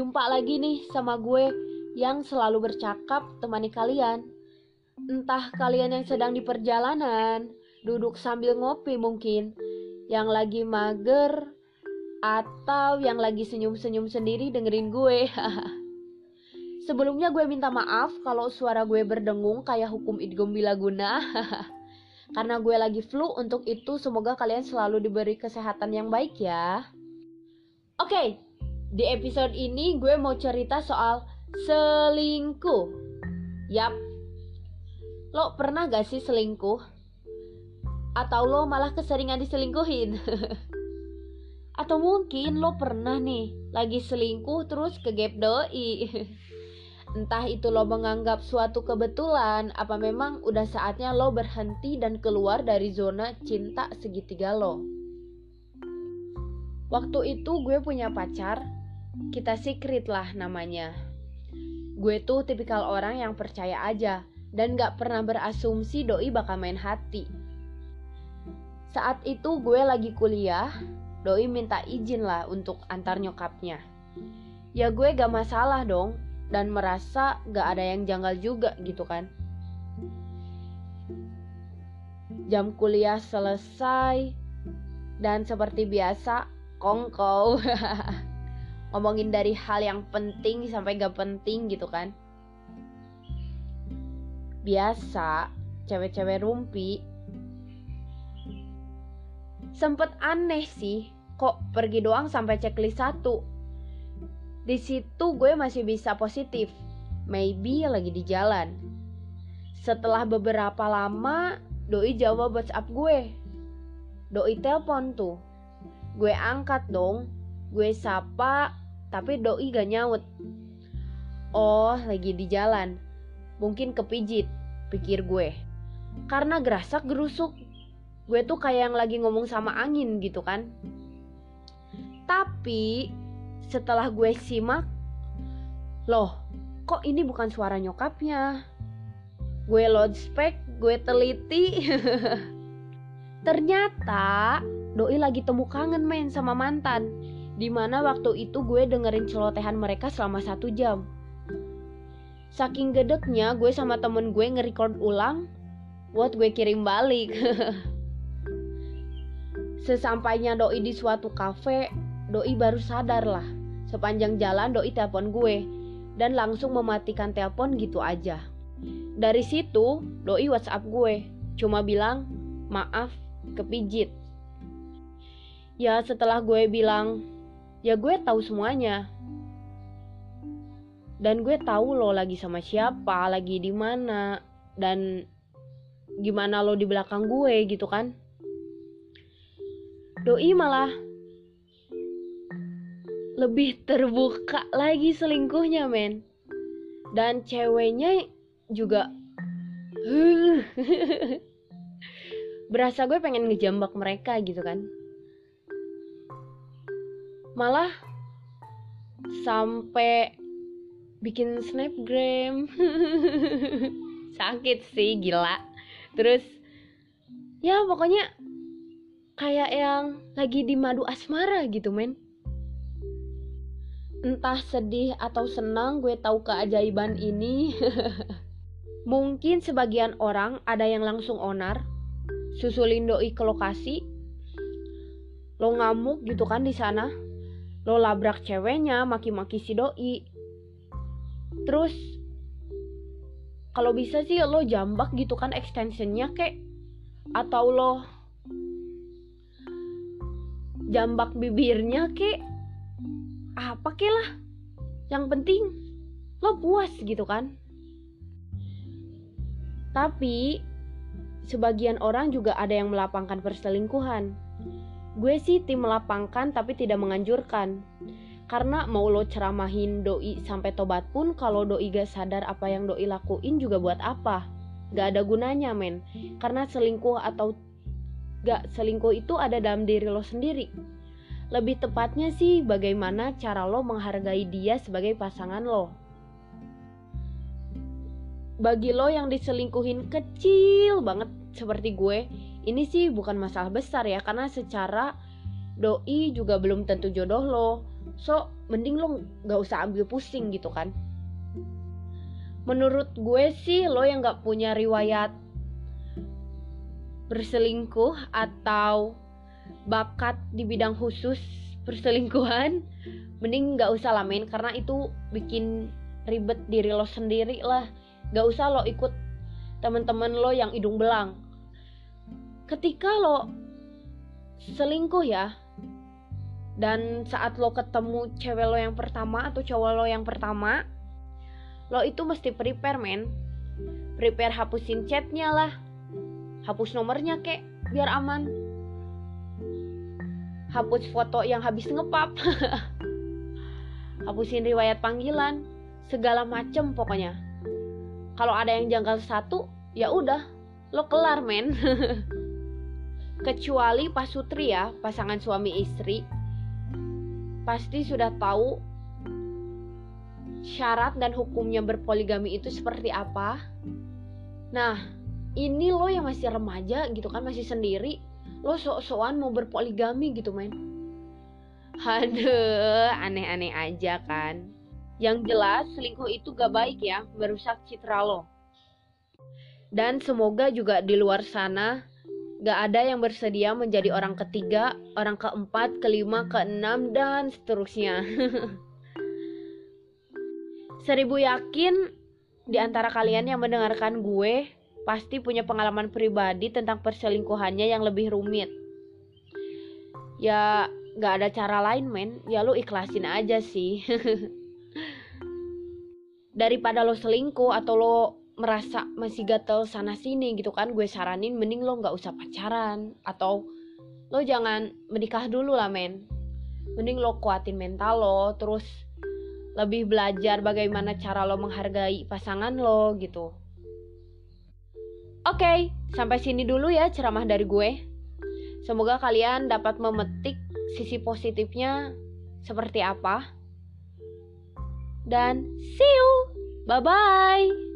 Jumpa lagi nih sama gue yang selalu bercakap temani kalian. Entah kalian yang sedang di perjalanan, duduk sambil ngopi mungkin, yang lagi mager, atau yang lagi senyum-senyum sendiri dengerin gue. Sebelumnya gue minta maaf kalau suara gue berdengung kayak hukum idgom bila guna. Karena gue lagi flu, untuk itu semoga kalian selalu diberi kesehatan yang baik ya. Oke, okay, di episode ini gue mau cerita soal selingkuh. Yap, lo pernah gak sih selingkuh? Atau lo malah keseringan diselingkuhin? Atau mungkin lo pernah nih lagi selingkuh terus ke gap doi. Entah itu lo menganggap suatu kebetulan, apa memang udah saatnya lo berhenti dan keluar dari zona cinta segitiga lo. Waktu itu gue punya pacar, kita secret lah namanya. Gue tuh tipikal orang yang percaya aja dan gak pernah berasumsi doi bakal main hati. Saat itu gue lagi kuliah, doi minta izin lah untuk antar nyokapnya. Ya gue gak masalah dong, dan merasa gak ada yang janggal juga gitu kan. Jam kuliah selesai dan seperti biasa kongkow ngomongin dari hal yang penting sampai gak penting gitu kan. Biasa cewek-cewek rumpi sempet aneh sih kok pergi doang sampai checklist satu di situ gue masih bisa positif. Maybe lagi di jalan. Setelah beberapa lama, doi jawab WhatsApp gue. Doi telepon tuh. Gue angkat dong. Gue sapa, tapi doi gak nyaut. Oh, lagi di jalan. Mungkin kepijit, pikir gue. Karena gerasak gerusuk. Gue tuh kayak yang lagi ngomong sama angin gitu kan. Tapi setelah gue simak, loh, kok ini bukan suara nyokapnya? Gue load spek, gue teliti. Ternyata doi lagi temu kangen main sama mantan. Di mana waktu itu gue dengerin celotehan mereka selama satu jam. Saking gedeknya gue sama temen gue nge-record ulang buat gue kirim balik. Sesampainya doi di suatu kafe, doi baru sadar lah Sepanjang jalan doi telepon gue dan langsung mematikan telepon gitu aja. Dari situ doi WhatsApp gue, cuma bilang maaf kepijit. Ya setelah gue bilang, ya gue tahu semuanya. Dan gue tahu lo lagi sama siapa, lagi di mana, dan gimana lo di belakang gue gitu kan. Doi malah lebih terbuka lagi selingkuhnya men dan ceweknya juga berasa gue pengen ngejambak mereka gitu kan malah sampai bikin snapgram. Sakit sih gila. Terus ya pokoknya kayak yang lagi di madu asmara gitu men. Entah sedih atau senang gue tahu keajaiban ini. Mungkin sebagian orang ada yang langsung onar susulin doi ke lokasi. Lo ngamuk gitu kan di sana lo labrak ceweknya maki-maki si doi. Terus kalau bisa sih lo jambak gitu kan extensionnya kek. Atau lo jambak bibirnya kek. Apa ke lah yang penting lo puas gitu kan. Tapi sebagian orang juga ada yang melapangkan perselingkuhan gue sih tim melapangkan tapi tidak menganjurkan. Karena mau lo ceramahin doi sampai tobat pun kalau doi gak sadar apa yang doi lakuin juga buat apa? Gak ada gunanya men. Karena selingkuh atau gak selingkuh itu ada dalam diri lo sendiri. Lebih tepatnya sih bagaimana cara lo menghargai dia sebagai pasangan lo. Bagi lo yang diselingkuhin kecil banget seperti gue, ini sih bukan masalah besar ya karena secara doi juga belum tentu jodoh lo. so mending lo gak usah ambil pusing gitu kan. Menurut gue sih lo yang gak punya riwayat berselingkuh atau bakat di bidang khusus perselingkuhan mending gak usah lah main karena itu bikin ribet diri lo sendiri lah. Gak usah lo ikut temen-temen lo yang hidung belang ketika lo selingkuh ya dan saat lo ketemu cewek lo yang pertama atau cowok lo yang pertama lo itu mesti prepare men. Prepare hapusin chatnya lah hapus nomornya kek biar aman. Hapus foto yang habis ngepap hapusin riwayat panggilan segala macem pokoknya. Kalau ada yang janggal satu ya udah lo kelar men kecuali Pak Sutri ya pasangan suami istri pasti sudah tahu syarat dan hukumnya berpoligami itu seperti apa nah ini lo yang masih remaja gitu kan masih sendiri lo sok-sokan mau berpoligami gitu men Aduh, aneh-aneh aja kan. Yang jelas selingkuh itu gak baik ya, merusak citra lo. Dan semoga juga di luar sana gak ada yang bersedia menjadi orang ketiga, orang keempat, kelima, keenam, dan seterusnya. Seribu yakin di antara kalian yang mendengarkan gue pasti punya pengalaman pribadi tentang perselingkuhannya yang lebih rumit. Ya, gak ada cara lain men, ya lu ikhlasin aja sih. Daripada lo selingkuh atau lo merasa masih gatel sana sini gitu kan, gue saranin mending lo gak usah pacaran atau lo jangan menikah dulu lah men. Mending lo kuatin mental lo, terus lebih belajar bagaimana cara lo menghargai pasangan lo gitu. Oke, okay, sampai sini dulu ya ceramah dari gue. Semoga kalian dapat memetik sisi positifnya seperti apa. Dan see you. Bye bye.